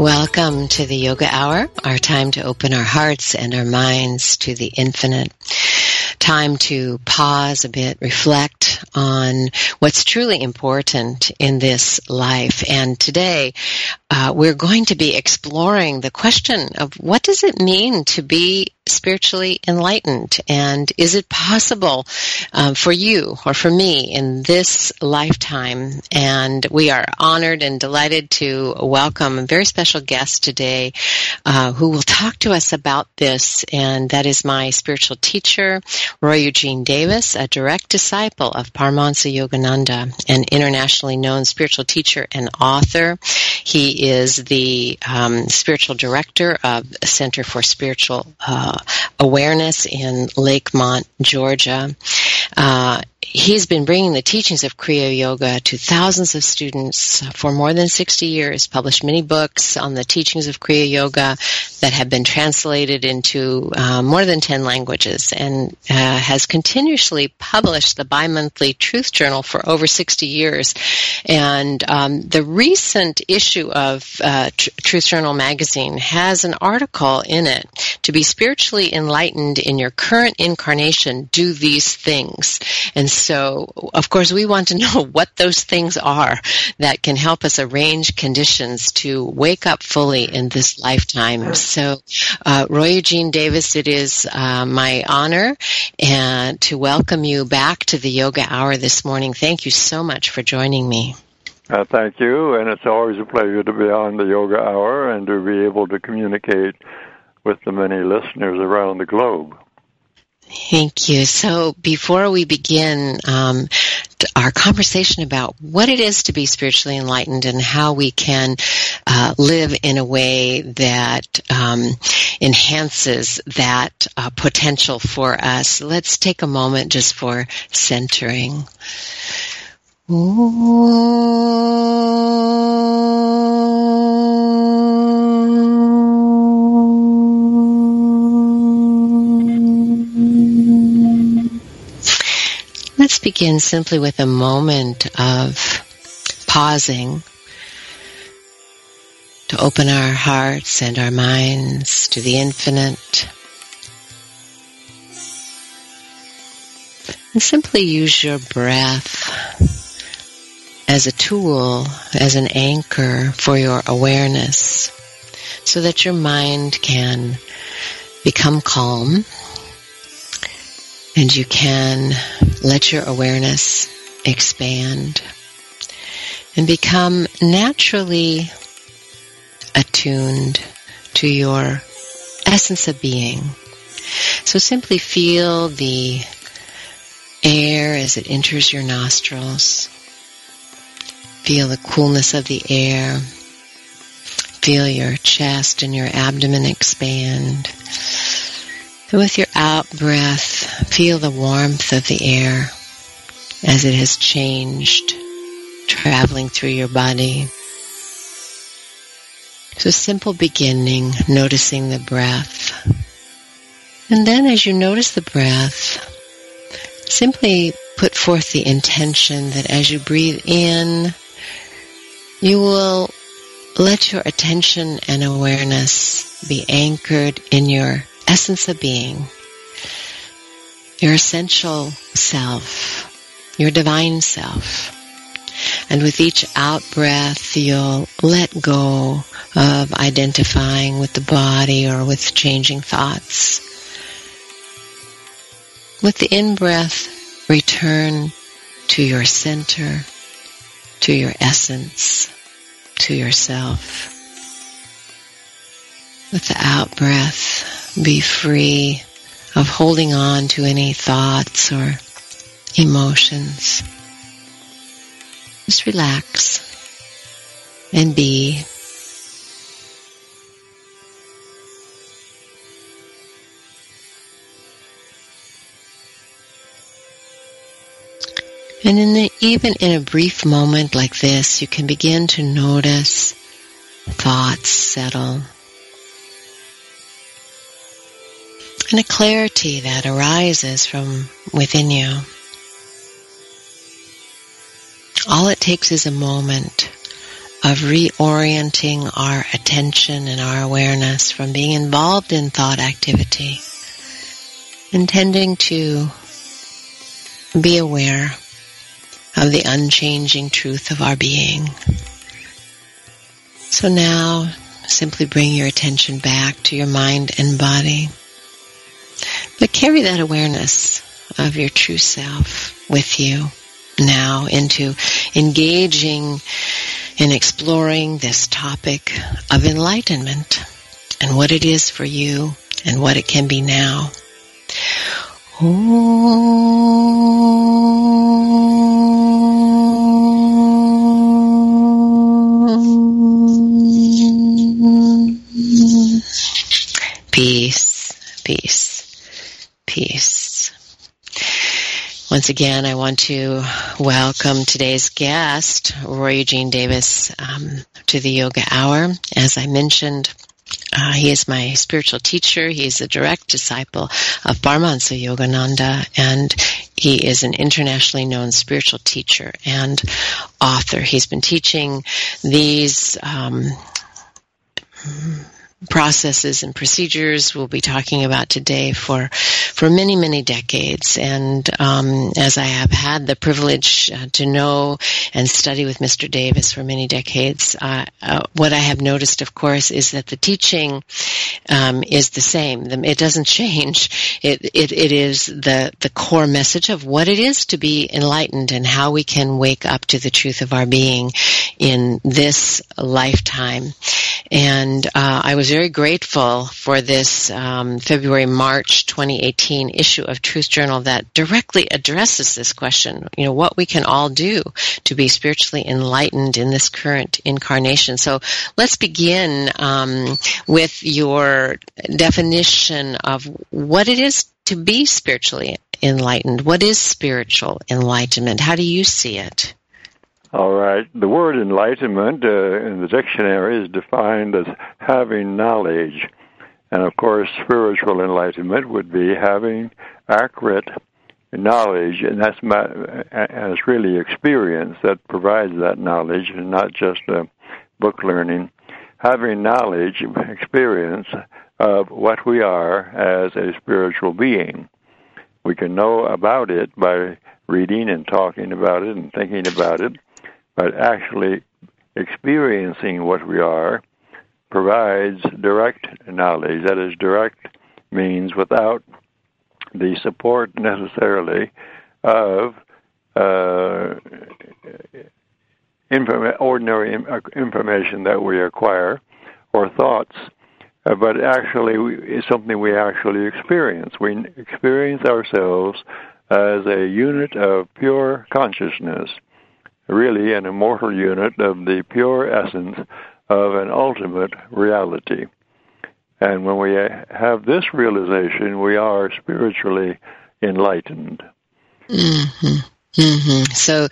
Welcome to the Yoga Hour, our time to open our hearts and our minds to the infinite. Time to pause a bit, reflect on what's truly important in this life. And today, uh, we're going to be exploring the question of what does it mean to be spiritually enlightened? And is it possible um, for you or for me in this lifetime? And we are honored and delighted to welcome a very special guest today uh, who will talk to us about this. And that is my spiritual teacher, Roy Eugene Davis, a direct disciple of Paramahansa Yogananda, an internationally known spiritual teacher and author. He is the um, spiritual director of Center for Spiritual uh, Awareness in Lakemont, Georgia. Uh, he's been bringing the teachings of Kriya Yoga to thousands of students for more than 60 years, published many books on the teachings of Kriya Yoga that have been translated into uh, more than 10 languages and uh, has continuously published the bi-monthly Truth Journal for over 60 years. And um, the recent issue of uh, Tr- Truth Journal magazine has an article in it to be spiritually enlightened in your current incarnation, do these things. And so, of course, we want to know what those things are that can help us arrange conditions to wake up fully in this lifetime. So, uh, Roy Eugene Davis, it is uh, my honor and to welcome you back to the Yoga Hour this morning. Thank you so much for joining me. Uh, thank you, and it's always a pleasure to be on the Yoga Hour and to be able to communicate with the many listeners around the globe. Thank you. So before we begin um, our conversation about what it is to be spiritually enlightened and how we can uh, live in a way that um, enhances that uh, potential for us, let's take a moment just for centering. Let's begin simply with a moment of pausing to open our hearts and our minds to the infinite. And simply use your breath as a tool, as an anchor for your awareness so that your mind can become calm and you can let your awareness expand and become naturally attuned to your essence of being. So simply feel the air as it enters your nostrils. Feel the coolness of the air. Feel your chest and your abdomen expand. And with your out breath, feel the warmth of the air as it has changed, traveling through your body. So simple beginning, noticing the breath. And then as you notice the breath, simply put forth the intention that as you breathe in, you will let your attention and awareness be anchored in your essence of being, your essential self, your divine self. And with each out breath, you'll let go of identifying with the body or with changing thoughts. With the in-breath, return to your center, to your essence, to yourself. With the out-breath, be free of holding on to any thoughts or emotions. Just relax and be. And in the, even in a brief moment like this, you can begin to notice thoughts settle. And a clarity that arises from within you. All it takes is a moment of reorienting our attention and our awareness from being involved in thought activity, intending to be aware of the unchanging truth of our being. So now, simply bring your attention back to your mind and body. But carry that awareness of your true self with you now into engaging in exploring this topic of enlightenment and what it is for you and what it can be now. Peace, peace. Once again, I want to welcome today's guest, Roy Eugene Davis, um, to the Yoga Hour. As I mentioned, uh, he is my spiritual teacher. He is a direct disciple of Paramahansa Yogananda, and he is an internationally known spiritual teacher and author. He's been teaching these um, processes and procedures we'll be talking about today for for many many decades. And um, as I have had the privilege uh, to know and study with Mr. Davis for many decades uh, uh, what I have noticed of course is that the teaching um, is the same. It doesn't change. It, it it is the the core message of what it is to be enlightened and how we can wake up to the truth of our being in this lifetime. And uh, I was very grateful for this um, February March 2018 issue of Truth Journal that directly addresses this question. You know what we can all do to be spiritually enlightened in this current incarnation. So let's begin um, with your definition of what it is to be spiritually enlightened. What is spiritual enlightenment? How do you see it? All right. The word enlightenment uh, in the dictionary is defined as having knowledge. And of course, spiritual enlightenment would be having accurate knowledge, and that's my, and really experience that provides that knowledge, and not just uh, book learning. Having knowledge, experience of what we are as a spiritual being. We can know about it by reading and talking about it and thinking about it but actually experiencing what we are provides direct knowledge. That is, direct means without the support necessarily of uh, ordinary uh, information that we acquire or thoughts, uh, but actually it's something we actually experience. We experience ourselves as a unit of pure consciousness, really an immortal unit of the pure essence of an ultimate reality. And when we have this realization, we are spiritually enlightened. Mm-hmm. Mm-hmm. So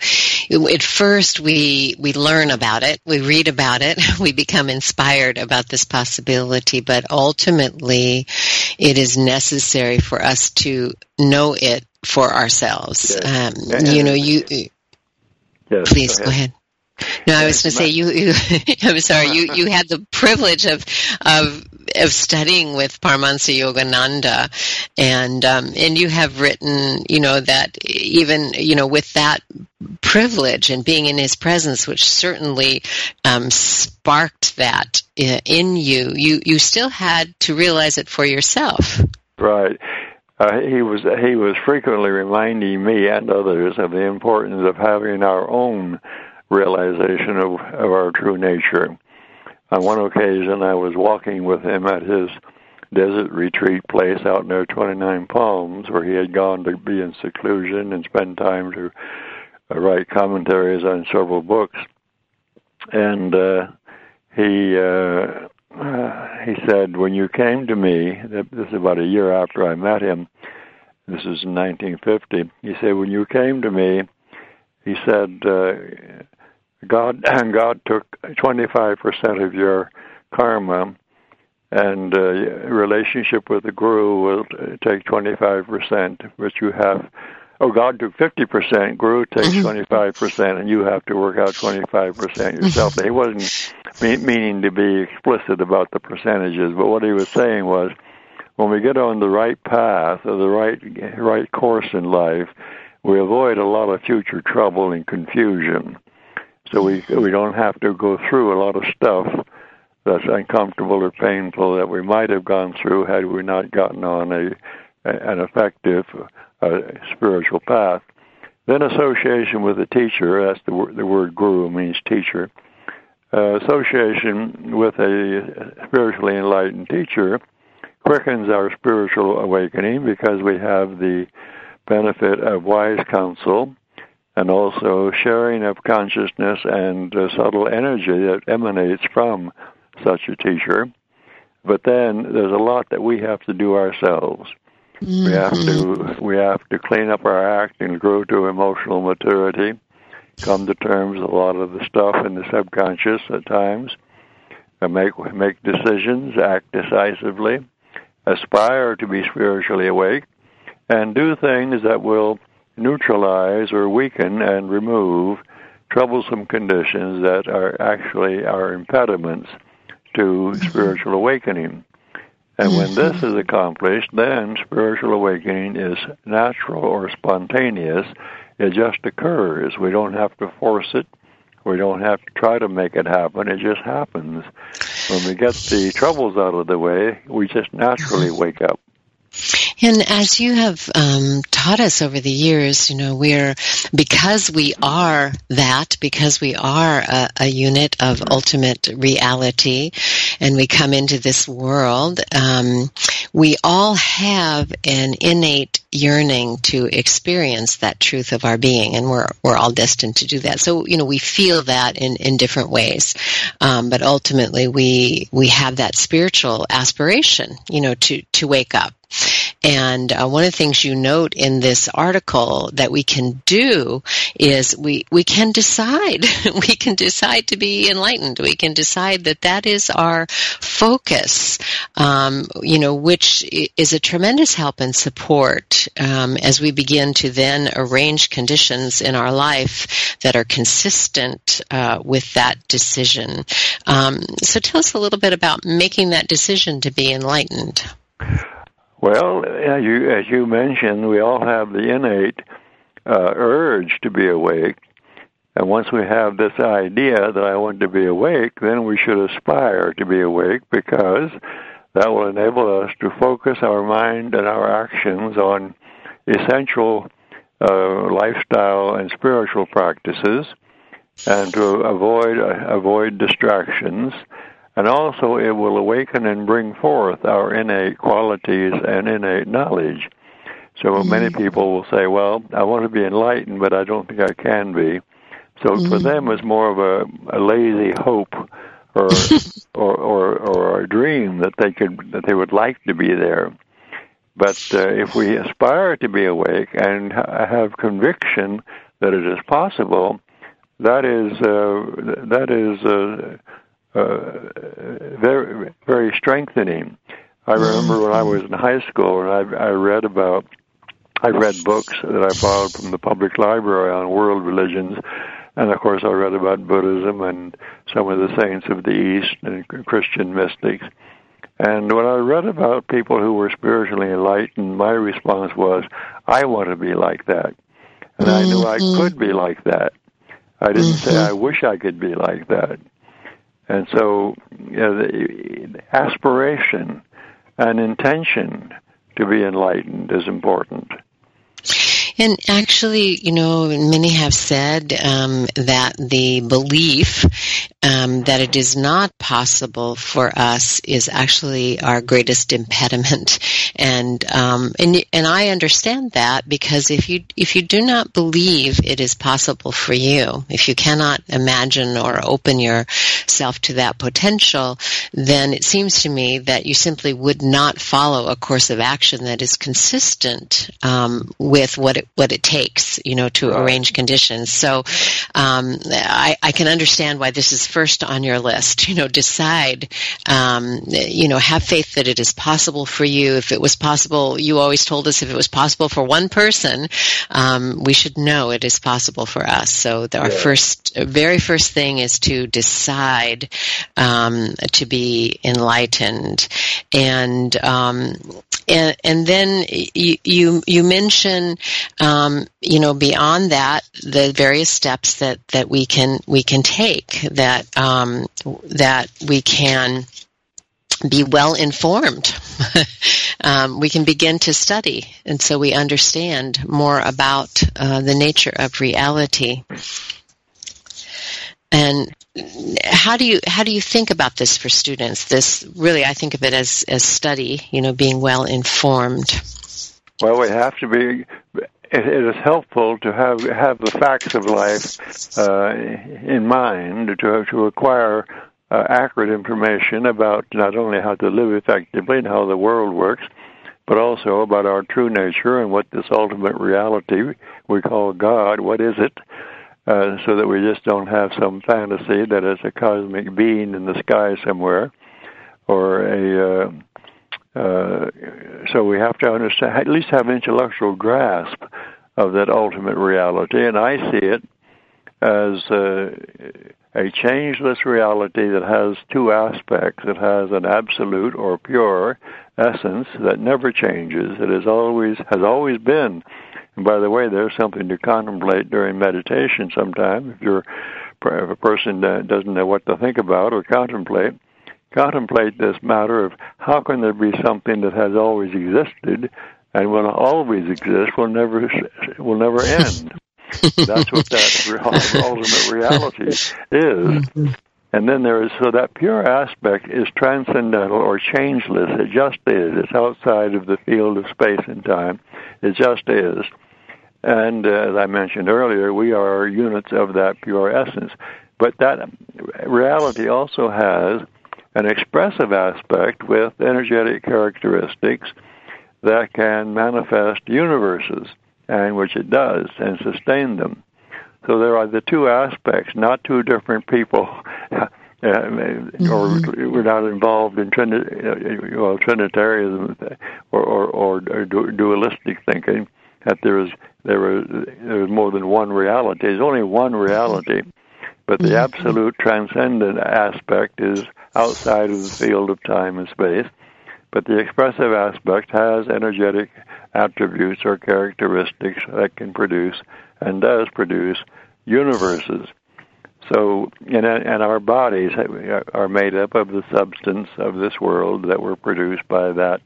at first we we learn about it, we read about it, we become inspired about this possibility, but ultimately it is necessary for us to know it for ourselves. Yes. Um, you know, you. Please go ahead. Go ahead. No, I was going to say you. you I'm sorry. You you had the privilege of of of studying with Paramahansa Yogananda, and um, and you have written, you know, that even you know with that privilege and being in his presence, which certainly um, sparked that in you, you you still had to realize it for yourself. Right. Uh, he was he was frequently reminding me and others of the importance of having our own realization of, of our true nature. On one occasion, I was walking with him at his desert retreat place out near 29 Palms, where he had gone to be in seclusion and spend time to write commentaries on several books. And uh, he uh, uh, he said, when you came to me, this is about a year after I met him. This is in 1950. He said, when you came to me, he said, uh, God and God took 25% of your karma, and uh, relationship with the guru will take 25%, which you have. Oh, God took 50%, guru takes 25%, mm-hmm. and you have to work out 25% yourself. he wasn't meaning to be explicit about the percentages, but what he was saying was, when we get on the right path or the right right course in life, we avoid a lot of future trouble and confusion. So we we don't have to go through a lot of stuff that's uncomfortable or painful that we might have gone through had we not gotten on a an effective uh, spiritual path. Then association with a teacher, that's the word, the word guru means teacher. Uh, association with a spiritually enlightened teacher quickens our spiritual awakening because we have the benefit of wise counsel and also sharing of consciousness and uh, subtle energy that emanates from such a teacher. But then there's a lot that we have to do ourselves. Mm-hmm. We have to we have to clean up our act and grow to emotional maturity, come to terms with a lot of the stuff in the subconscious at times, and make make decisions, act decisively, aspire to be spiritually awake, and do things that will neutralize or weaken and remove troublesome conditions that are actually our impediments to mm-hmm. spiritual awakening. And when this mm-hmm. is accomplished, then spiritual awakening is natural or spontaneous. It just occurs. We don't have to force it. We don't have to try to make it happen. It just happens. When we get the troubles out of the way, we just naturally mm-hmm. wake up. And as you have um, taught us over the years, you know, we're because we are that, because we are a, a unit of ultimate reality, and we come into this world, um, we all have an innate yearning to experience that truth of our being, and we're we're all destined to do that. So you know, we feel that in in different ways, um, but ultimately we we have that spiritual aspiration, you know, to to wake up and uh, one of the things you note in this article that we can do is we, we can decide. we can decide to be enlightened. We can decide that that is our focus, um, you know, which is a tremendous help and support um, as we begin to then arrange conditions in our life that are consistent uh, with that decision. Um, so tell us a little bit about making that decision to be enlightened. Well, as you, as you mentioned, we all have the innate uh, urge to be awake. And once we have this idea that I want to be awake, then we should aspire to be awake because that will enable us to focus our mind and our actions on essential uh, lifestyle and spiritual practices and to avoid uh, avoid distractions and also it will awaken and bring forth our innate qualities and innate knowledge. So many people will say, "Well, I want to be enlightened, but I don't think I can be." So mm-hmm. for them, it's more of a, a lazy hope or, or or or a dream that they could that they would like to be there. But uh, if we aspire to be awake and ha- have conviction that it is possible, that is uh, that is uh, very very strengthening. I remember when I was in high school and I, I read about I read books that I borrowed from the public library on world religions, and of course I read about Buddhism and some of the saints of the East and Christian mystics. And when I read about people who were spiritually enlightened, my response was, I want to be like that. And mm-hmm. I knew I mm-hmm. could be like that. I didn't mm-hmm. say I wish I could be like that. And so, you know, the aspiration and intention to be enlightened is important. And actually, you know, many have said um, that the belief um, that it is not possible for us is actually our greatest impediment, and um, and and I understand that because if you if you do not believe it is possible for you, if you cannot imagine or open yourself to that potential, then it seems to me that you simply would not follow a course of action that is consistent um, with what it what it takes, you know, to arrange conditions. So um, I, I can understand why this is first on your list. You know, decide, um, you know, have faith that it is possible for you. If it was possible, you always told us if it was possible for one person, um, we should know it is possible for us. So the, our yeah. first, very first thing is to decide um, to be enlightened, and um, and, and then you you, you mention um, you know beyond that the various steps that that we can we can take that um, that we can be well informed. um, we can begin to study, and so we understand more about uh, the nature of reality. And how do you how do you think about this for students? This really, I think of it as as study. You know, being well informed. Well, we have to be. It is helpful to have have the facts of life uh, in mind to to acquire uh, accurate information about not only how to live effectively and how the world works, but also about our true nature and what this ultimate reality we call God. What is it? uh, so that we just don't have some fantasy that it's a cosmic being in the sky somewhere, or a. Uh, so we have to understand, at least have intellectual grasp of that ultimate reality, and I see it as uh, a changeless reality that has two aspects. It has an absolute or pure essence that never changes. It is always has always been and by the way, there's something to contemplate during meditation sometime. If you're if a person doesn't know what to think about or contemplate, contemplate this matter of how can there be something that has always existed and will always exist will never will never end. That's what that ultimate reality is. Mm-hmm. And then there is so that pure aspect is transcendental or changeless. It just is. It's outside of the field of space and time. It just is. And uh, as I mentioned earlier, we are units of that pure essence. But that reality also has an expressive aspect with energetic characteristics that can manifest universes, and which it does, and sustain them. So there are the two aspects, not two different people. Uh, mm-hmm. or we're not involved in Trini- well, Trinitarianism or, or, or dualistic thinking. That there is there is there is more than one reality. There's only one reality, but the mm-hmm. absolute transcendent aspect is outside of the field of time and space. But the expressive aspect has energetic attributes or characteristics that can produce and does produce universes. So, and, and our bodies are made up of the substance of this world that were produced by that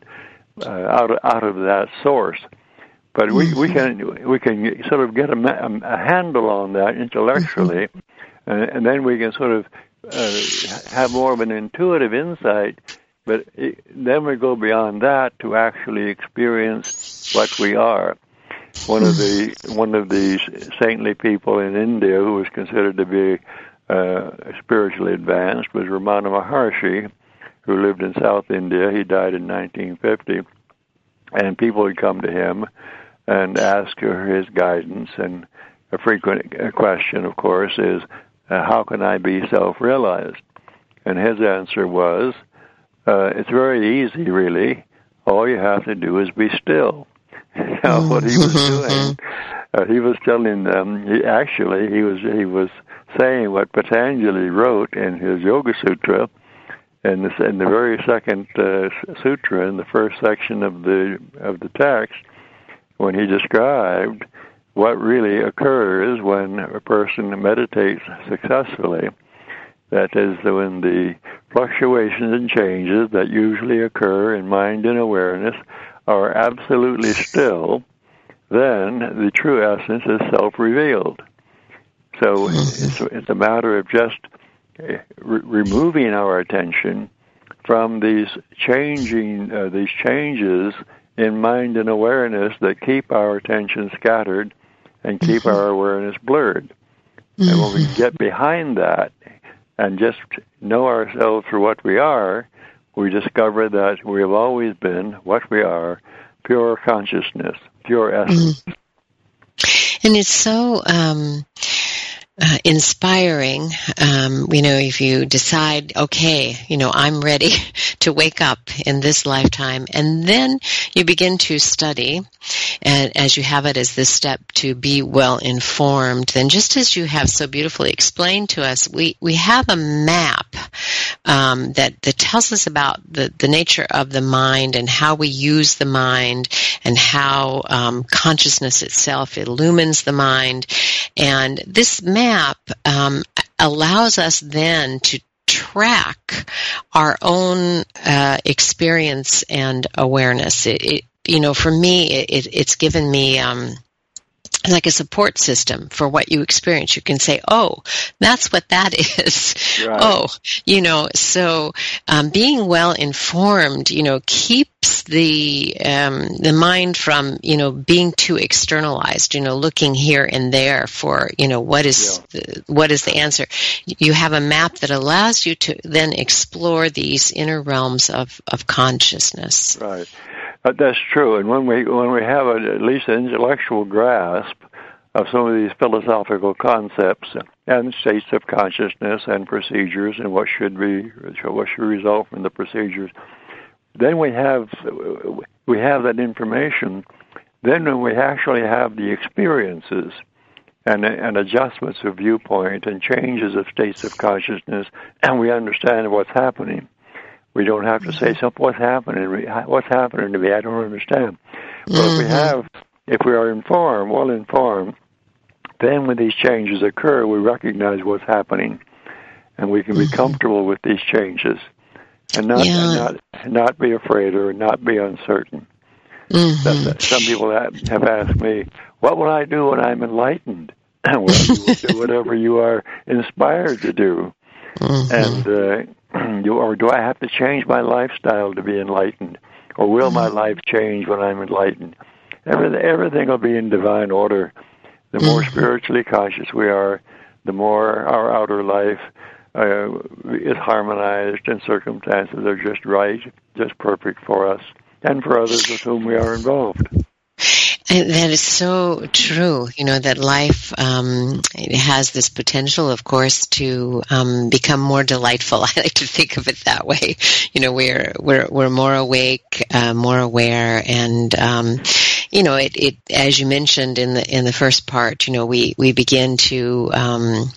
uh, out of, out of that source. But we, we mm-hmm. can we can sort of get a, a handle on that intellectually, and, and then we can sort of uh, have more of an intuitive insight But it, then we go beyond that to actually experience what we are. One of the one of the saintly people in India who was considered to be uh, spiritually advanced was Ramana Maharshi, who lived in South India. He died in 1950, and people would come to him and ask for his guidance. And a frequent question, of course, is, uh, "How can I be self-realized?" And his answer was, uh, "It's very easy, really. All you have to do is be still." know, what he was doing. Uh, he was telling them. He actually he was he was saying what Patanjali wrote in his Yoga Sutra, in the in the very second uh, sutra in the first section of the of the text, when he described what really occurs when a person meditates successfully. That is, when the fluctuations and changes that usually occur in mind and awareness are absolutely still, then the true essence is self revealed. So it's, it's a matter of just uh, re- removing our attention from these changing, uh, these changes in mind and awareness that keep our attention scattered and keep mm-hmm. our awareness blurred. Mm-hmm. And when we mm-hmm. get behind that and just know ourselves for what we are, we discover that we have always been what we are, pure consciousness, pure essence. Mm-hmm. And it's so um, uh, inspiring. Um, you know, if you decide, okay, you know, I'm ready to wake up in this lifetime, and then you begin to study, and as you have it as this step to be well informed, then just as you have so beautifully explained to us, we we have a map um, that that tells us about the the nature of the mind and how we use the mind and how um, consciousness itself illumines the mind, and this map map um, allows us then to track our own uh, experience and awareness. It, it, you know, for me, it, it's given me um, like a support system for what you experience. You can say, "Oh, that's what that is." Right. Oh, you know, so um, being well informed, you know, keeps the um, the mind from you know being too externalized. You know, looking here and there for you know what is yeah. the, what is the answer. You have a map that allows you to then explore these inner realms of of consciousness. Right. But that's true. And when we when we have a, at least an intellectual grasp of some of these philosophical concepts and states of consciousness and procedures and what should be what should result from the procedures, then we have we have that information. Then when we actually have the experiences and, and adjustments of viewpoint and changes of states of consciousness, and we understand what's happening we don't have to say mm-hmm. something. What's happening? What's happening to me? I don't understand. But mm-hmm. if we have, if we are informed, well informed, then when these changes occur, we recognize what's happening, and we can be mm-hmm. comfortable with these changes, and not yeah. and not not be afraid or not be uncertain. Mm-hmm. Some people have asked me, "What will I do when I'm enlightened?" well, you will do whatever you are inspired to do, mm-hmm. and. Uh, do, or do I have to change my lifestyle to be enlightened? Or will my mm-hmm. life change when I'm enlightened? Everything, everything will be in divine order. The more mm-hmm. spiritually conscious we are, the more our outer life uh, is harmonized and circumstances are just right, just perfect for us and for others with whom we are involved. And that is so true. You know that life um, has this potential, of course, to um, become more delightful. I like to think of it that way. You know, we're we're we're more awake, uh, more aware, and um, you know, it, it as you mentioned in the in the first part. You know, we we begin to um,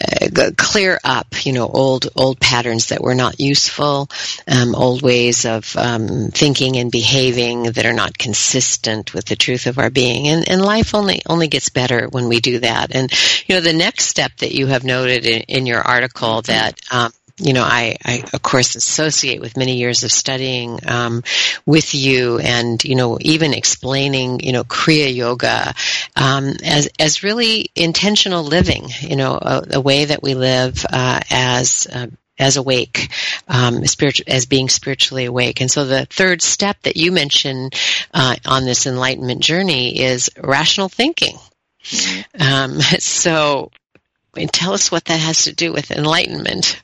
uh, clear up, you know, old old patterns that were not useful, um, old ways of um, thinking and behaving that are not consistent with the truth of our being. And, and life only only gets better when we do that. And you know, the next step that you have noted in, in your article that um, you know, I, I of course associate with many years of studying um, with you, and you know, even explaining, you know, Kriya Yoga um, as as really intentional living. You know, a, a way that we live uh, as uh, as awake, um, spiritual, as being spiritually awake. And so the third step that you mentioned uh, on this enlightenment journey is rational thinking. Mm-hmm. Um, so tell us what that has to do with enlightenment.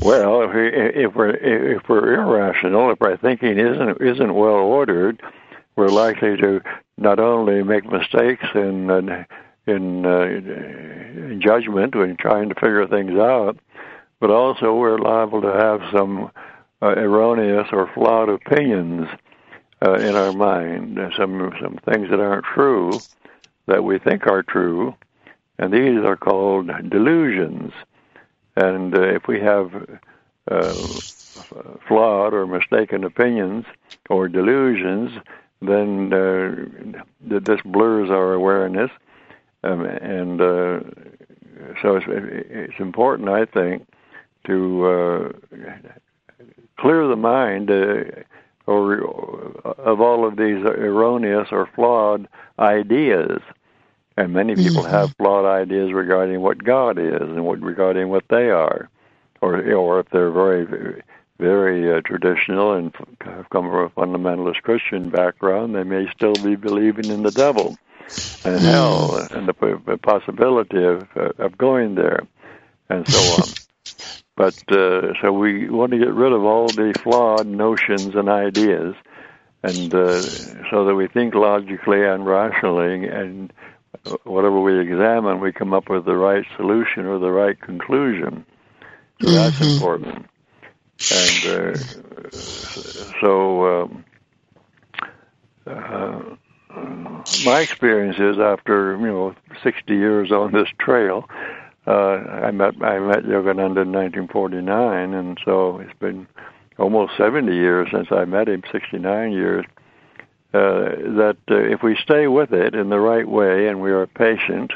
Well, if, we, if we're if we're irrational, if our thinking isn't isn't well ordered, we're likely to not only make mistakes in in, uh, in judgment when trying to figure things out, but also we're liable to have some uh, erroneous or flawed opinions uh, in our mind, some some things that aren't true that we think are true, and these are called delusions. And uh, if we have uh, flawed or mistaken opinions or delusions, then uh, this blurs our awareness, um, and uh, so it's, it's, important, I think, to uh, clear the mind uh, or of all of these erroneous or flawed ideas. And many people mm-hmm. have flawed ideas regarding what God is and what regarding what they are, or or if they're very very uh, traditional and have come from a fundamentalist Christian background, they may still be believing in the devil and mm. hell and the, possibility of uh, of going there and so on. but uh, so we want to get rid of all the flawed notions and ideas, and uh, so that we think logically and rationally, and whatever we examine, we come up with the right solution or the right conclusion. So mm-hmm. that's important and uh, so um, uh, my experience is after you know 60 years on this trail, uh, I met I met Yogananda in 1949, and so it's been almost 70 years since I met him, 69 years. Uh, that uh, if we stay with it in the right way and we are patient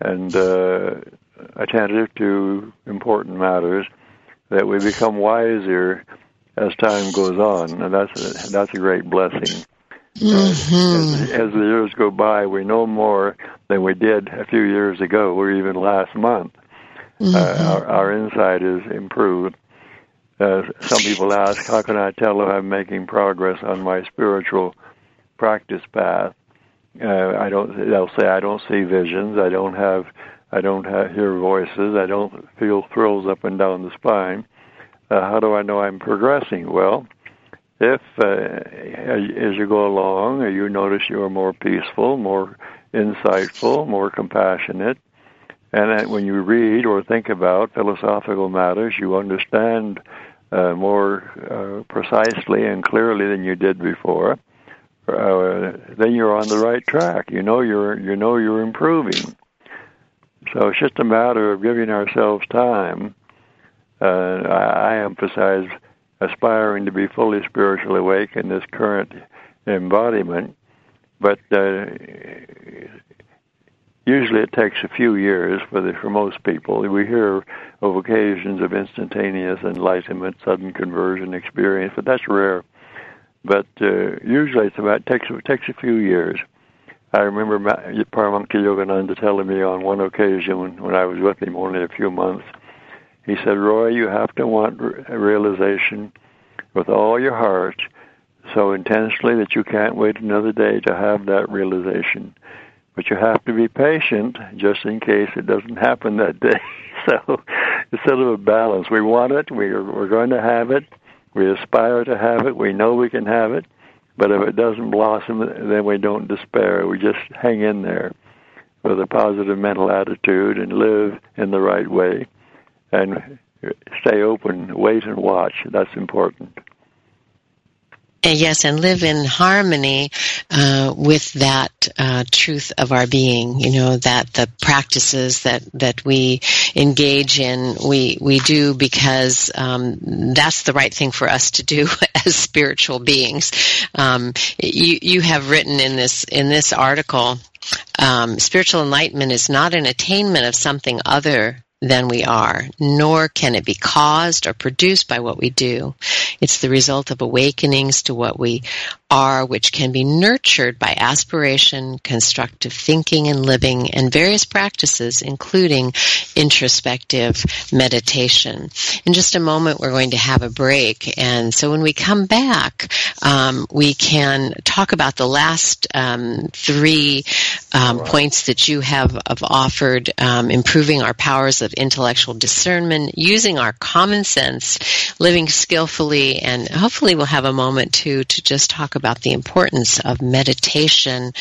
and uh, attentive to important matters, that we become wiser as time goes on, and that's a, that's a great blessing. Mm-hmm. As, as, the years go by, we know more than we did a few years ago, or even last month. Mm-hmm. Uh, our, our insight is improved. Uh, some people ask, "How can I tell if I'm making progress on my spiritual practice path?" Uh, I don't. They'll say, "I don't see visions. I don't have I don't have, hear voices. I don't feel thrills up and down the spine. Uh, how do I know I'm progressing? Well, if uh, as you go along, you notice you are more peaceful, more insightful, more compassionate, and when you read or think about philosophical matters, you understand uh, more uh, precisely and clearly than you did before. Uh, then you're on the right track. You know you're you know you're improving. So it's just a matter of giving ourselves time. Uh, I, emphasize aspiring to be fully spiritually awake in this current embodiment, but uh, usually it takes a few years for the, for most people. We hear of occasions of instantaneous enlightenment, sudden conversion experience, but that's rare. But uh, usually it's about takes it takes a few years. I remember Paramahansa Yogananda telling me on one occasion when, when I was with him only a few months, he said, Roy, you have to want realization with all your heart so intensely that you can't wait another day to have that realization. But you have to be patient just in case it doesn't happen that day. so it's sort of a balance. We want it, we're, we're going to have it, we aspire to have it, we know we can have it, but if it doesn't blossom, then we don't despair. We just hang in there with a positive mental attitude and live in the right way and stay open, wait and watch. That's important. Yes, and live in harmony uh, with that uh, truth of our being. You know that the practices that that we engage in, we we do because um, that's the right thing for us to do as spiritual beings. Um, you you have written in this in this article, um, spiritual enlightenment is not an attainment of something other than we are, nor can it be caused or produced by what we do. It's the result of awakenings to what we are, which can be nurtured by aspiration, constructive thinking and living, and various practices, including introspective meditation. In just a moment, we're going to have a break, and so when we come back, um, we can talk about the last um, three um, points that you have, have offered, um, improving our powers of intellectual discernment, using our common sense, living skillfully, and hopefully we'll have a moment to to just talk about the importance of meditation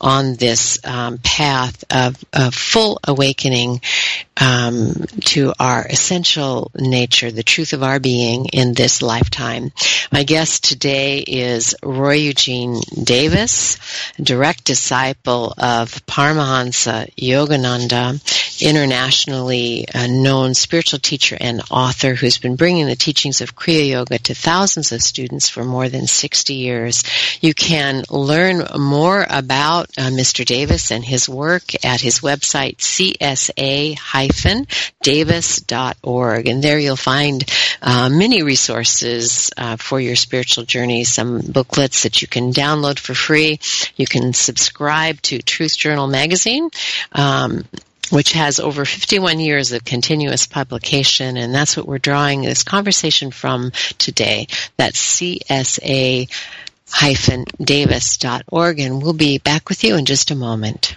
on this um, path of, of, full awakening um, to our essential nature, the truth of our being in this lifetime. My guest today is Roy Eugene Davis, direct disciple of Paramahansa Yogananda, internationally uh, known spiritual teacher and author who's been bringing the teachings of Kriya Yoga to thousands of students for more than 60 years. You can learn more about uh, Mr. Davis and his work at his website, csa-davis.org. And there you'll find uh, many resources uh, for your spiritual journey, some booklets that you can download for free. You can subscribe to Truth Journal magazine. Um, which has over 51 years of continuous publication, and that's what we're drawing this conversation from today. That's CSA davis.org, and we'll be back with you in just a moment.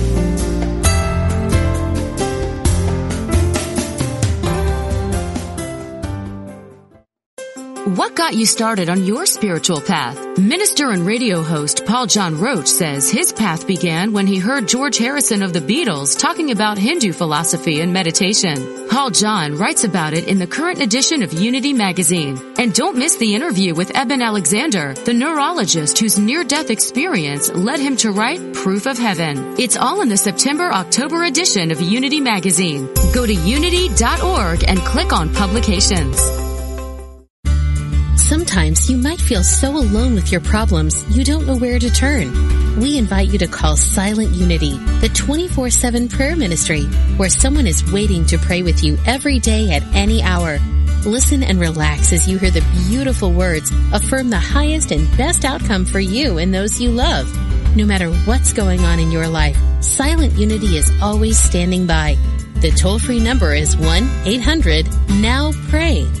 Got you started on your spiritual path? Minister and radio host Paul John Roach says his path began when he heard George Harrison of the Beatles talking about Hindu philosophy and meditation. Paul John writes about it in the current edition of Unity magazine. And don't miss the interview with Eben Alexander, the neurologist whose near-death experience led him to write Proof of Heaven. It's all in the September-October edition of Unity magazine. Go to unity.org and click on publications. Sometimes you might feel so alone with your problems you don't know where to turn. We invite you to call Silent Unity, the 24-7 prayer ministry, where someone is waiting to pray with you every day at any hour. Listen and relax as you hear the beautiful words affirm the highest and best outcome for you and those you love. No matter what's going on in your life, Silent Unity is always standing by. The toll-free number is 1-800-NOW-PRAY.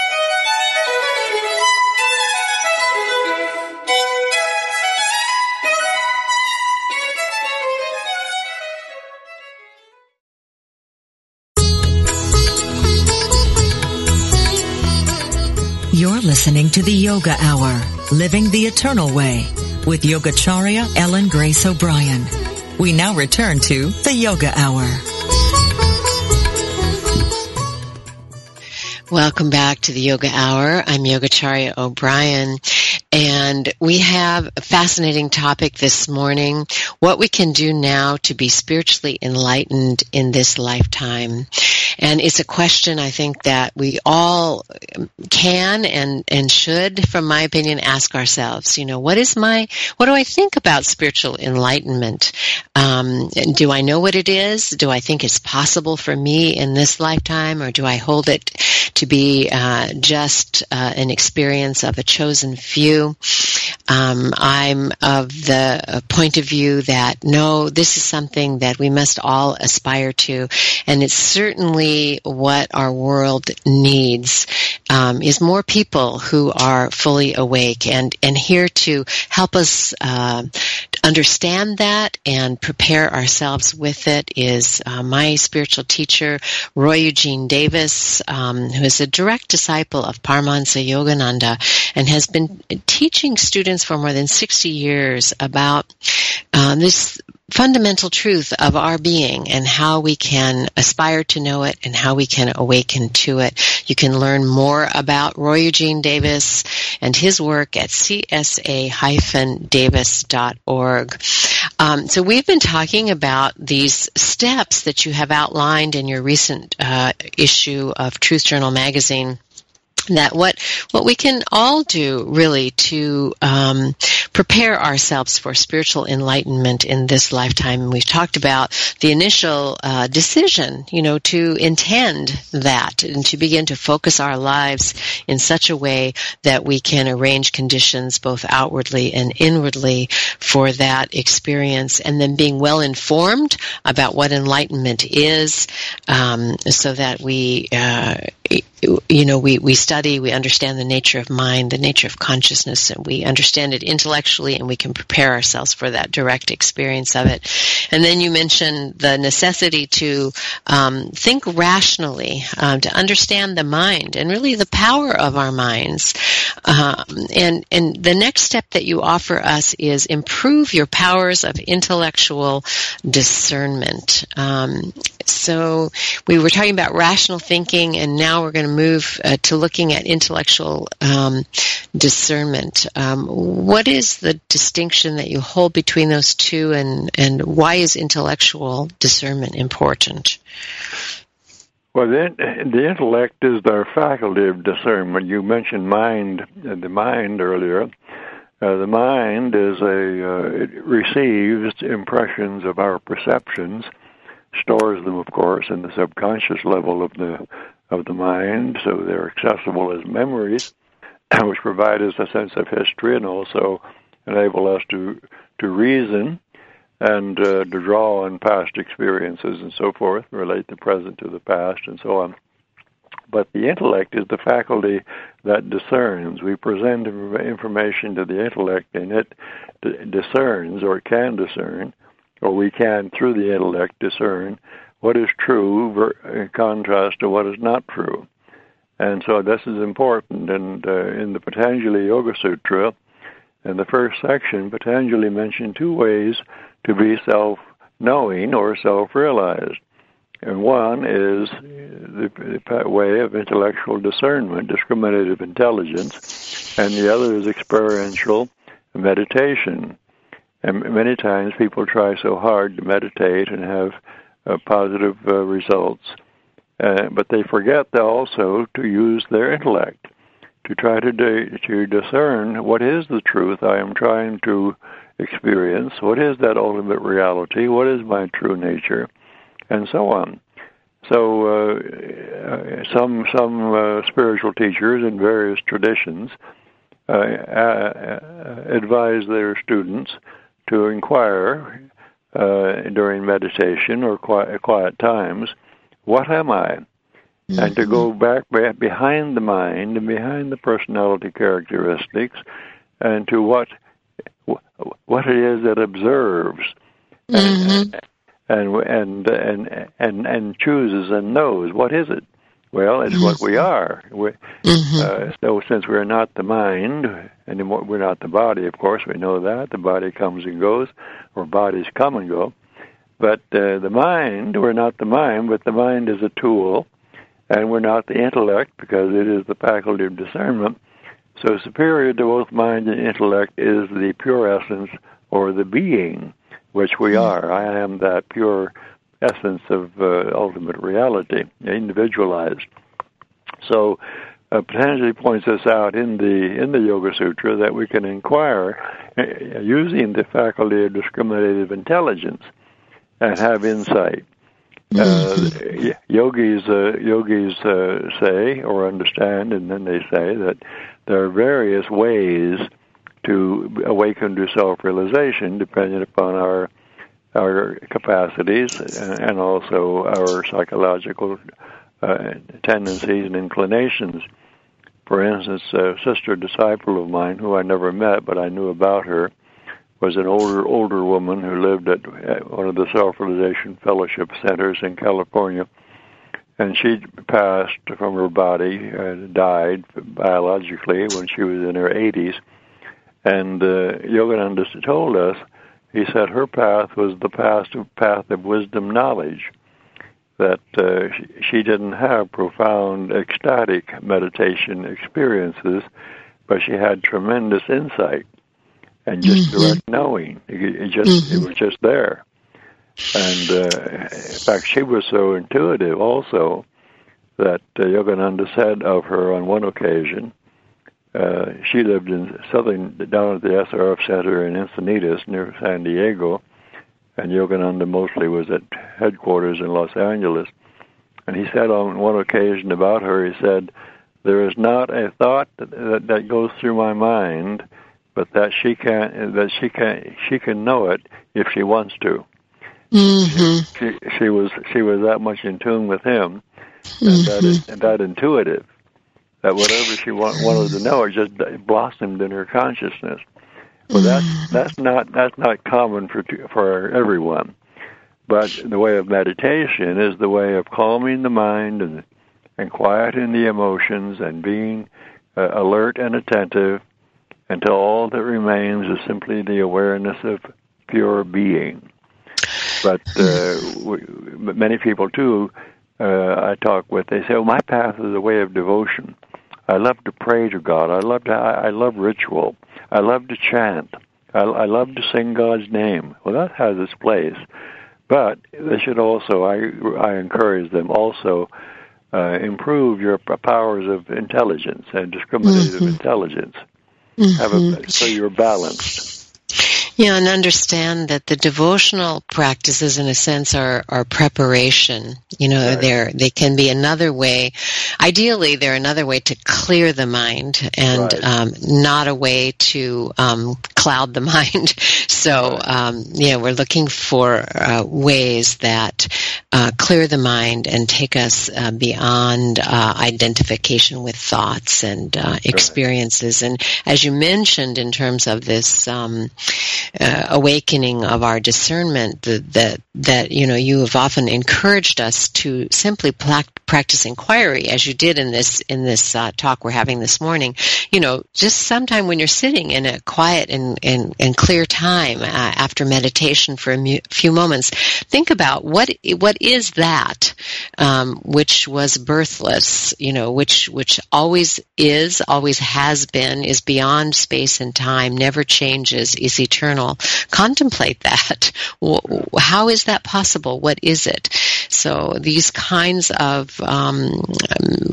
Listening to the Yoga Hour, Living the Eternal Way, with Yogacharya Ellen Grace O'Brian. We now return to the Yoga Hour. Welcome back to the Yoga Hour. I'm Yogacharya O'Brian. And we have a fascinating topic this morning what we can do now to be spiritually enlightened in this lifetime. And it's a question I think that we all can and, and should, from my opinion, ask ourselves. You know, what is my, what do I think about spiritual enlightenment? Um, do I know what it is? Do I think it's possible for me in this lifetime, or do I hold it to be uh, just uh, an experience of a chosen few? Um, I'm of the uh, point of view that no, this is something that we must all aspire to, and it's certainly what our world needs um, is more people who are fully awake and and here to help us uh, understand that and prepare ourselves with it is uh, my spiritual teacher Roy Eugene Davis, um, who is a direct disciple of Paramahansa Yogananda and has been teaching students for more than 60 years about um, this fundamental truth of our being and how we can aspire to know it and how we can awaken to it. You can learn more about Roy Eugene Davis and his work at csa-davis.org. Um, so we've been talking about these steps that you have outlined in your recent uh, issue of Truth Journal magazine that what what we can all do really to um, prepare ourselves for spiritual enlightenment in this lifetime. We've talked about the initial uh, decision, you know, to intend that and to begin to focus our lives in such a way that we can arrange conditions both outwardly and inwardly for that experience, and then being well informed about what enlightenment is, um, so that we. Uh, you know, we, we study, we understand the nature of mind, the nature of consciousness, and we understand it intellectually and we can prepare ourselves for that direct experience of it. And then you mentioned the necessity to um, think rationally, um, to understand the mind and really the power of our minds. Um, and, and the next step that you offer us is improve your powers of intellectual discernment. Um, so we were talking about rational thinking, and now we're going to move uh, to looking at intellectual um, discernment. Um, what is the distinction that you hold between those two, and, and why is intellectual discernment important? Well, the, the intellect is our faculty of discernment. You mentioned mind, uh, the mind earlier. Uh, the mind is a uh, it receives impressions of our perceptions stores them, of course, in the subconscious level of the of the mind, so they're accessible as memories, which provide us a sense of history and also enable us to to reason and uh, to draw on past experiences and so forth, relate the present to the past, and so on. But the intellect is the faculty that discerns. We present information to the intellect, and it discerns or can discern or we can, through the intellect, discern what is true in contrast to what is not true. And so this is important. And uh, in the Patanjali Yoga Sutra, in the first section, Patanjali mentioned two ways to be self knowing or self realized. And one is the, way of intellectual discernment, discriminative intelligence, and the other is experiential meditation. And many times people try so hard to meditate and have positive uh, results, uh, but they forget also to use their intellect to try to de- to discern what is the truth I am trying to experience, what is that ultimate reality, what is my true nature, and so on. So uh, uh, some some uh, spiritual teachers in various traditions advise their students to inquire uh, during meditation or quiet, quiet times, what am I? Mm-hmm. And to go back behind the mind and behind the personality characteristics and to what what it is that observes mm-hmm. and, and and and and chooses and knows what is it well, it's mm-hmm. what we mm-hmm. are. We, mm-hmm. uh, so, since we're not the mind, and we're not the body, of course, we know that the body comes and goes, or bodies come and go. But uh, the mind, we're not the mind, but the mind is a tool, and we're not the intellect because it is the faculty of discernment. So superior to both mind and intellect is the pure essence or the being, which we mm-hmm. are. I am that pure essence of uh, ultimate reality, individualized. So uh, Patanjali points this out in the in the Yoga Sutra that we can inquire uh, using the faculty of discriminative intelligence and have insight. Uh, yogis uh, yogis uh, say or understand, and then they say that there are various ways to awaken to self-realization, depending upon our our capacities and also our psychological uh, tendencies and inclinations. For instance, a sister disciple of mine, who I never met but I knew about her, was an older older woman who lived at, one of the self-realization fellowship centers in California, and she passed from her body and died biologically when she was in her 80s. And uh, Yogananda told us, he said her path was the path of, path of wisdom knowledge that uh, she didn't have profound ecstatic meditation experiences, but she had tremendous insight and just mm-hmm. direct knowing. It, it just mm-hmm. it was just there. And uh, in fact, she was so intuitive also that uh, Yogananda said of her on one occasion. Uh, she lived in southern down at the SRF Center in Encinitas near San Diego, and Yogananda mostly was at headquarters in Los Angeles. And he said on one occasion about her, he said, "There is not a thought that, that, that goes through my mind, but that she can that she can she can know it if she wants to." Mm-hmm. She, she was she was that much in tune with him, and mm-hmm. that and that intuitive that whatever she want, wanted to know, it just blossomed in her consciousness. Well, that's mm. that's not that's not common for for everyone, but the way of meditation is the way of calming the mind and and quieting the emotions and being uh, alert and attentive until all that remains is simply the awareness of pure being. But uh, we, many people too, uh, I talk with, they say, "Oh, my path is a way of devotion. I love to pray to God. I love to. I, I love ritual." I love to chant. I, I love to sing God's name. Well, that has its place, but they should also. I I encourage them also uh, improve your powers of intelligence and discriminative mm-hmm. intelligence. Mm-hmm. Have a, so you're balanced. Yeah, and understand that the devotional practices, in a sense, are, are preparation. You know, right. they're, they can be another way. Ideally, they're another way to clear the mind and right. um, not a way to um, cloud the mind. So, um, yeah, we're looking for uh, ways that uh, clear the mind and take us uh, beyond uh, identification with thoughts and uh, experiences. And as you mentioned, in terms of this um, uh, awakening of our discernment, that, that that you know you have often encouraged us to simply practice inquiry, as you did in this in this uh, talk we're having this morning. You know, just sometime when you're sitting in a quiet and and, and clear time uh, after meditation for a mu- few moments, think about what what is that um, which was birthless. You know, which which always is, always has been, is beyond space and time, never changes, is eternal. Contemplate that. How is that possible? What is it? So these kinds of um,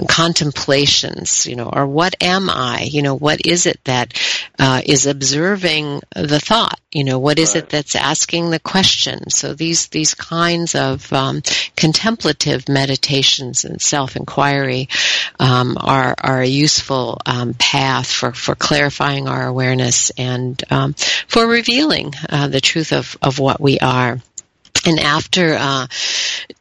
contemplations, you know, or what am I? You know, what is it that uh, is observing the thought? You know, what is right. it that's asking the question? So these these kinds of um, contemplative meditations and self inquiry um, are are a useful um, path for for clarifying our awareness and um, for revealing uh, the truth of of what we are. And after uh,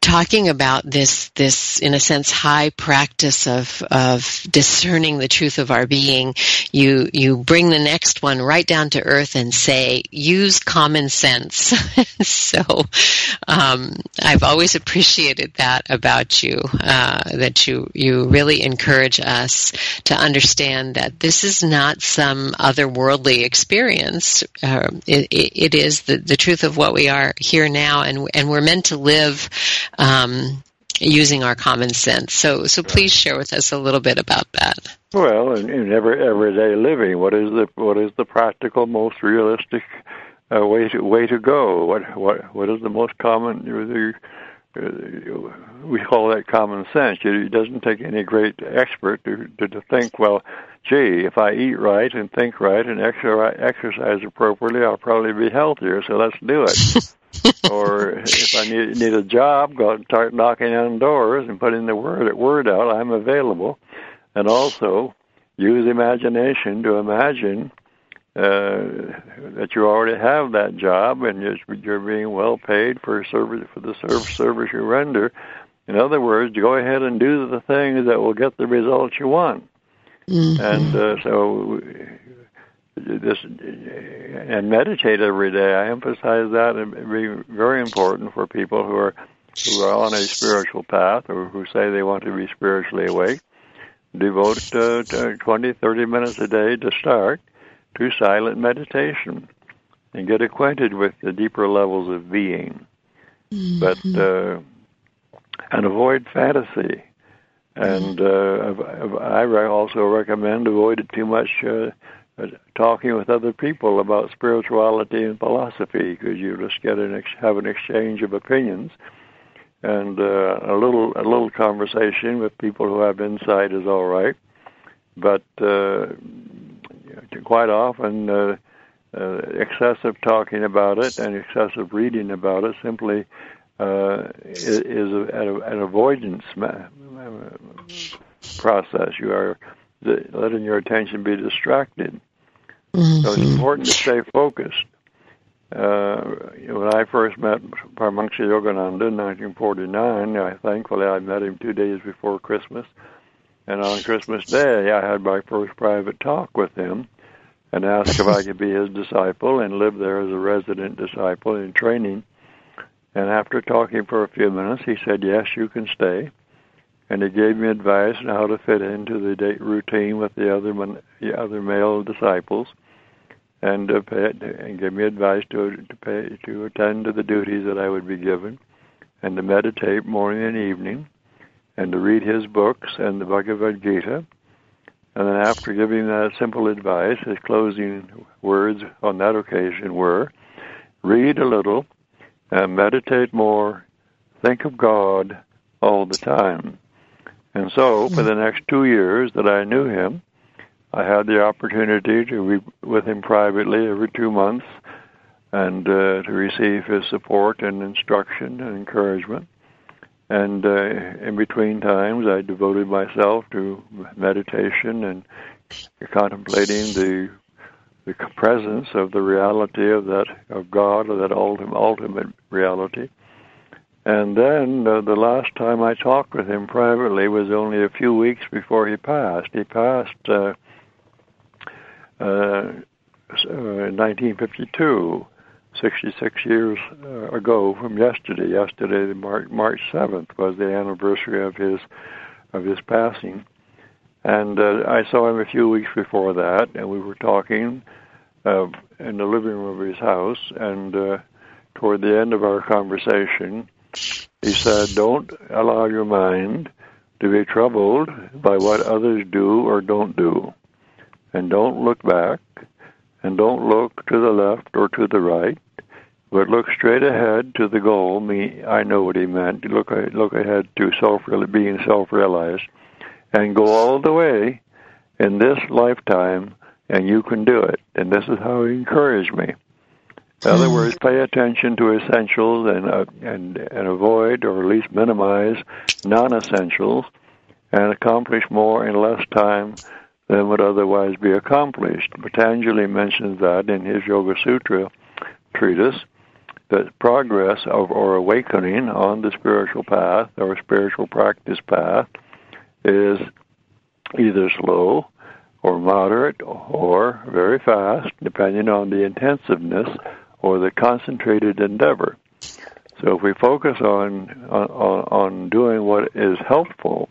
talking about this, this in a sense high practice of of discerning the truth of our being, you you bring the next one right down to earth and say, use common sense. so um, I've always appreciated that about you, uh, that you you really encourage us to understand that this is not some otherworldly experience. Uh, it, it is the the truth of what we are here now, and and we're meant to live um, using our common sense. So, so please share with us a little bit about that. Well, in, in every everyday living, what is the what is the practical, most realistic uh, way to way to go? What what what is the most common? The, uh, we call that common sense. It doesn't take any great expert to, to, to think, well, gee, if I eat right and think right and exercise appropriately, I'll probably be healthier. So let's do it. or if I need need a job, go and start knocking on doors and putting the word word out. I'm available, and also use imagination to imagine uh, that you already have that job and you're, you're being well paid for service for the service service you render. In other words, go ahead and do the things that will get the results you want. Mm-hmm. And uh, so this and meditate every day. I emphasize that and be very important for people who are who are on a spiritual path or who say they want to be spiritually awake. Devote uh, 20, 30 minutes a day to start to silent meditation and get acquainted with the deeper levels of being. Mm-hmm. But uh, and avoid fantasy. And uh, I also recommend avoid too much uh, talking with other people about spirituality and philosophy because you just get an ex- have an exchange of opinions and uh, a little a little conversation with people who have insight is all right but uh, quite often uh, uh, excessive talking about it and excessive reading about it simply uh, is, a, an avoidance process. You are letting your attention be distracted. Mm-hmm. So it's important to stay focused. Uh, when I first met Paramahansa Yogananda in 1949, I thankfully I met him two days before Christmas, and on Christmas Day I had my first private talk with him, and asked if I could be his disciple and live there as a resident disciple in training. And after talking for a few minutes, he said, "Yes, you can stay." And he gave me advice on how to fit into the date routine with the other the other male disciples, and uh, pay, and gave me advice to to pay to attend to the duties that I would be given, and to meditate morning and evening, and to read his books and the Bhagavad Gita. And then after giving that simple advice, his closing words on that occasion were, read a little, and meditate more, think of God all the time. And so, for the next two years that I knew him, I had the opportunity to be with him privately every two months and uh, to receive his support and instruction and encouragement. And uh, in between times, I devoted myself to meditation and contemplating the the presence of the reality of that of God, or that ultimate ultimate reality. And then uh, the last time I talked with him privately was only a few weeks before he passed. He passed uh, uh, in 1952, 66 years uh, ago from yesterday. Yesterday, March, March 7th, was the anniversary of his of his passing. And uh, I saw him a few weeks before that, and we were talking uh, in the living room of his house. And uh, toward the end of our conversation, he said, Don't allow your mind to be troubled by what others do or don't do. And don't look back, and don't look to the left or to the right, but look straight ahead to the goal. Me, I know what he meant. Look, look ahead to self being self-realized, and go all the way in this lifetime, and you can do it. And this is how he encouraged me. In other words, pay attention to essentials and uh, and and avoid or at least minimize non-essentials, and accomplish more in less time than would otherwise be accomplished. Patanjali mentions that in his Yoga Sutra treatise that progress of, or awakening on the spiritual path or spiritual practice path is either slow or moderate or very fast, depending on the intensiveness or the concentrated endeavor. So if we focus on on, on doing what is helpful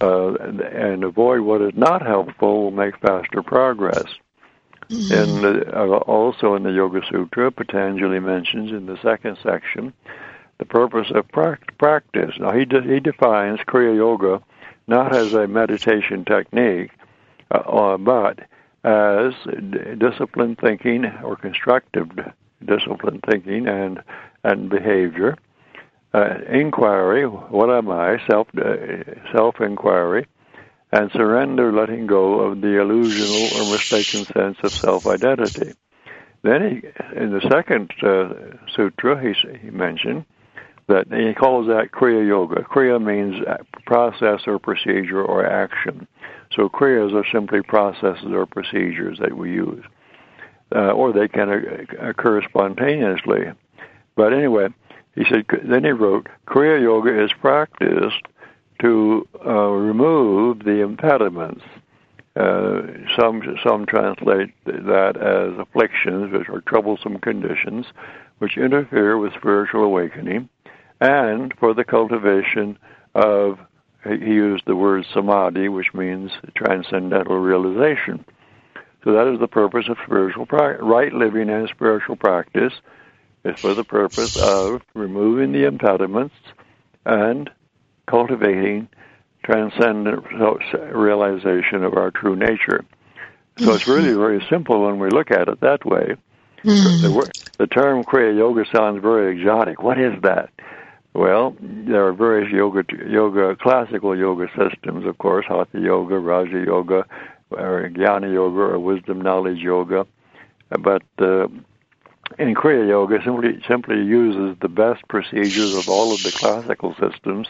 uh, and avoid what is not helpful, we'll make faster progress. Mm-hmm. And uh, also in the Yoga Sutra, Patanjali mentions in the second section the purpose of practice. Now, he, de- he defines Kriya Yoga not as a meditation technique, uh, uh but as disciplined thinking or constructive disciplined thinking and and behavior. Uh, inquiry, what am I? Self uh, self inquiry, and surrender, letting go of the illusional or mistaken sense of self identity. Then he, in the second uh, sutra, he, he mentioned that he calls that Kriya Yoga. Kriya means process or procedure or action. So Kriyas are simply processes or procedures that we use, uh, or they can occur spontaneously. But anyway, he said. Then he wrote, Kriya Yoga is practiced to uh, remove the impediments. Uh, some some translate that as afflictions, which are troublesome conditions, which interfere with spiritual awakening, and for the cultivation of he used the word samadhi, which means transcendental realization. So that is the purpose of spiritual practice. Right living and spiritual practice is for the purpose of removing the impediments and cultivating transcendent realization of our true nature. So it's really very simple when we look at it that way. Mm-hmm. The, the term Kriya Yoga sounds very exotic. What is that? Well, there are various yoga, yoga, classical yoga systems, of course, Hatha Yoga, Raja Yoga, or Jnana Yoga, or Wisdom Knowledge Yoga. But uh, in Kriya Yoga, simply simply uses the best procedures of all of the classical systems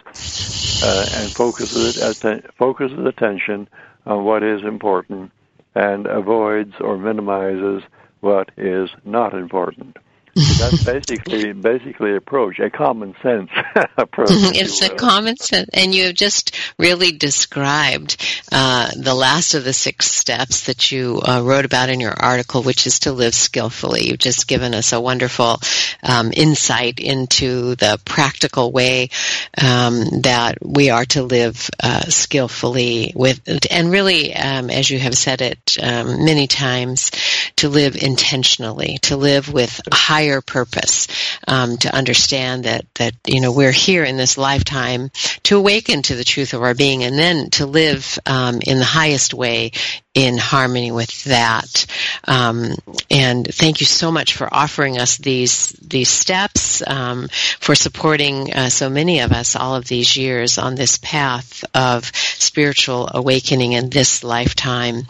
uh, and focuses it, focuses attention on what is important and avoids or minimizes what is not important. That's basically basically approach a common sense approach. it's a common sense, and you have just really described uh, the last of the six steps that you uh, wrote about in your article, which is to live skillfully. You've just given us a wonderful um, insight into the practical way um, that we are to live uh, skillfully with, and really, um, as you have said it um, many times, to live intentionally, to live with high higher purpose, um, to understand that that you know we're here in this lifetime to awaken to the truth of our being, and then to live um, in the highest way in harmony with that. Um, and thank you so much for offering us these these steps, um, for supporting uh, so many of us all of these years on this path of spiritual awakening in this lifetime.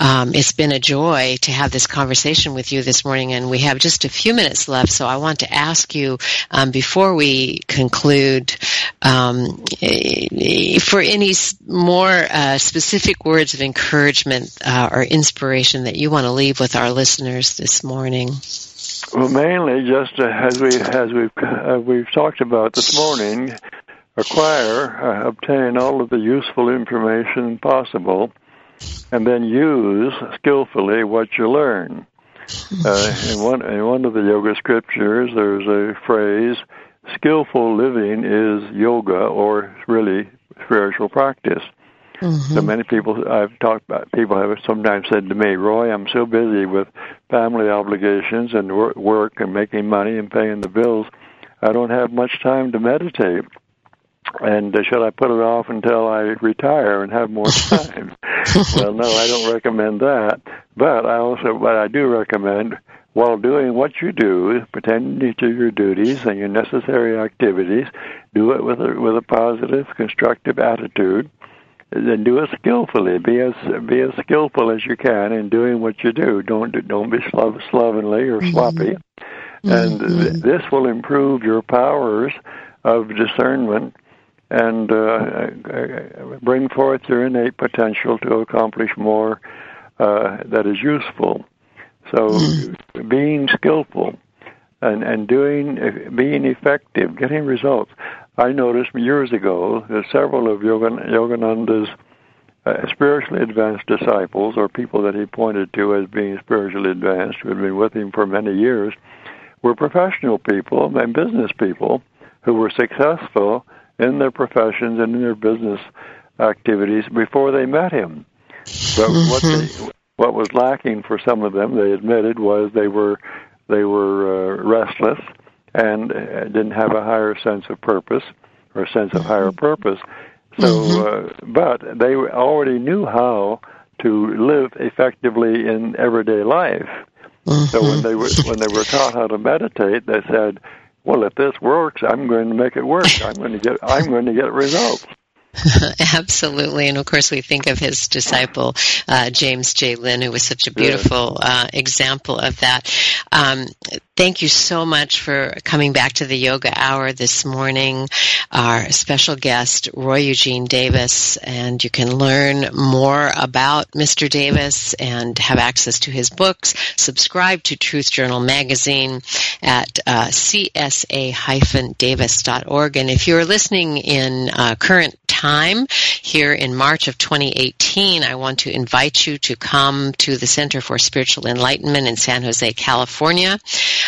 Um, it's been a joy to have this conversation with you this morning, and we have just a few minutes left. So I want to ask you um, before we conclude um, for any more uh, specific words of encouragement uh, or inspiration that you want to leave with our listeners this morning. Well, mainly just uh, as we as we've uh, we've talked about this morning, acquire, uh, obtain all of the useful information possible and then use skillfully what you learn. Uh, in one in one of the yoga scriptures, there's a phrase: "Skillful living is yoga, or really spiritual practice." Mm-hmm. So many people I've talked about, people have sometimes said to me, "Roy, I'm so busy with family obligations and work and making money and paying the bills, I don't have much time to meditate." And uh, should I put it off until I retire and have more time? well, no, I don't recommend that. But I also, but I do recommend while doing what you do, pretending to your duties and your necessary activities, do it with a with a positive, constructive attitude. Then do it skillfully. Be as be as skillful as you can in doing what you do. Don't don't be slovenly or sloppy. Mm-hmm. And mm-hmm. this will improve your powers of discernment and uh, bring forth your innate potential to accomplish more uh, that is useful. So, mm. being skillful and and doing being effective, getting results. I noticed years ago that several of Yogananda's uh, spiritually advanced disciples, or people that he pointed to as being spiritually advanced, who had been with him for many years, were professional people and business people who were successful in their professions and in their business activities before they met him. But what they, what was lacking for some of them, they admitted, was they were they were uh, restless and uh, didn't have a higher sense of purpose or a sense of higher purpose. So, mm-hmm. uh, but they already knew how to live effectively in everyday life. Mm-hmm. So when they were when they were taught how to meditate, they said, "Well, if this works, I'm going to make it work. I'm going to get I'm going to get results." Absolutely. And of course, we think of his disciple, uh, James J. Lynn, who was such a beautiful uh, example of that. Um, thank you so much for coming back to the yoga hour this morning. Our special guest, Roy Eugene Davis, and you can learn more about Mr. Davis and have access to his books. Subscribe to Truth Journal magazine at uh, csa-davis.org. And if you're listening in uh, current time here in March of 2018, I want to invite you to come to the Center for Spiritual Enlightenment in San Jose, California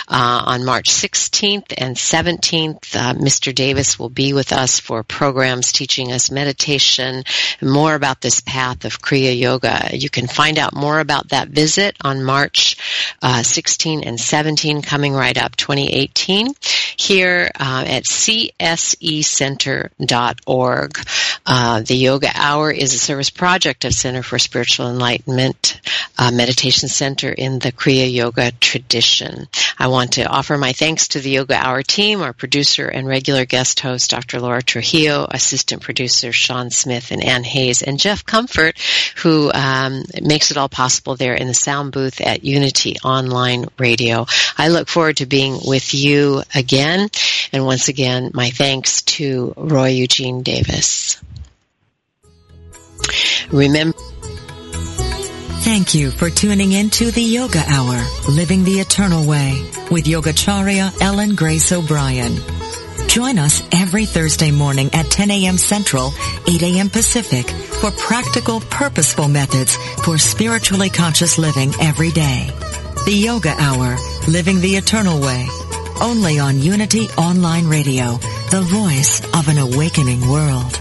uh, on March 16th and 17th. Uh, Mr. Davis will be with us for programs teaching us meditation and more about this path of Kriya Yoga. You can find out more about that visit on March uh, 16 and 17 coming right up 2018 here uh, at csecenter.org. Uh, the Yoga Hour is a service project of Center for Spiritual Enlightenment Meditation Center in the Kriya Yoga tradition. I want to offer my thanks to the Yoga Hour team, our producer and regular guest host, Dr. Laura Trujillo, assistant producer Sean Smith and Ann Hayes, and Jeff Comfort, who um, makes it all possible there in the sound booth at Unity Online Radio. I look forward to being with you again. And once again, my thanks to Roy Eugene Davis. Remember, Thank you for tuning in to the Yoga Hour, Living the Eternal Way, with Yogacharya Ellen Grace O'Brian. Join us every Thursday morning at 10 a.m. Central, 8 a.m. Pacific for practical, purposeful methods for spiritually conscious living every day. The Yoga Hour, Living the Eternal Way, only on Unity Online Radio, the voice of an awakening world.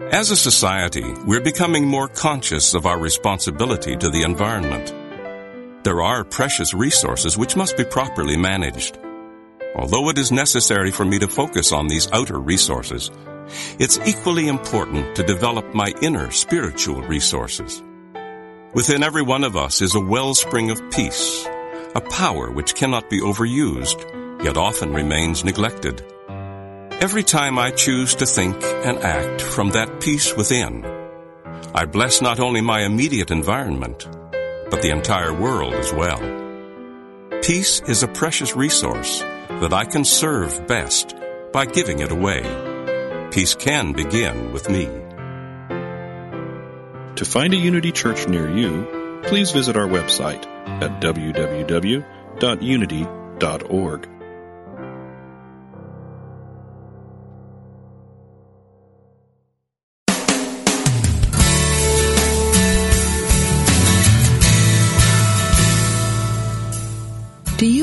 As a society, we're becoming more conscious of our responsibility to the environment. There are precious resources which must be properly managed. Although it is necessary for me to focus on these outer resources, it's equally important to develop my inner spiritual resources. Within every one of us is a wellspring of peace, a power which cannot be overused, yet often remains neglected. Every time I choose to think and act from that peace within, I bless not only my immediate environment, but the entire world as well. Peace is a precious resource that I can serve best by giving it away. Peace can begin with me. To find a Unity Church near you, please visit our website at www.unity.org.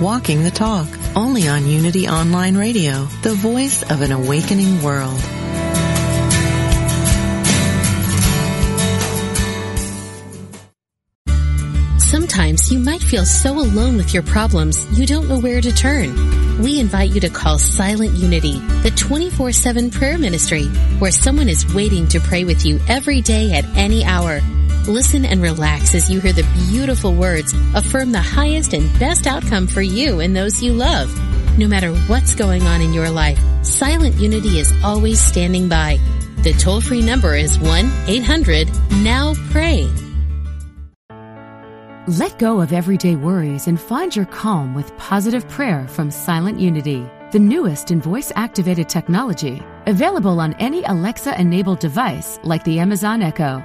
Walking the Talk, only on Unity Online Radio, the voice of an awakening world. Sometimes you might feel so alone with your problems you don't know where to turn. We invite you to call Silent Unity, the 24-7 prayer ministry, where someone is waiting to pray with you every day at any hour. Listen and relax as you hear the beautiful words affirm the highest and best outcome for you and those you love. No matter what's going on in your life, Silent Unity is always standing by. The toll-free number is 1-800-NOW-PRAY. Let go of everyday worries and find your calm with positive prayer from Silent Unity, the newest in voice activated technology, available on any Alexa enabled device like the Amazon Echo.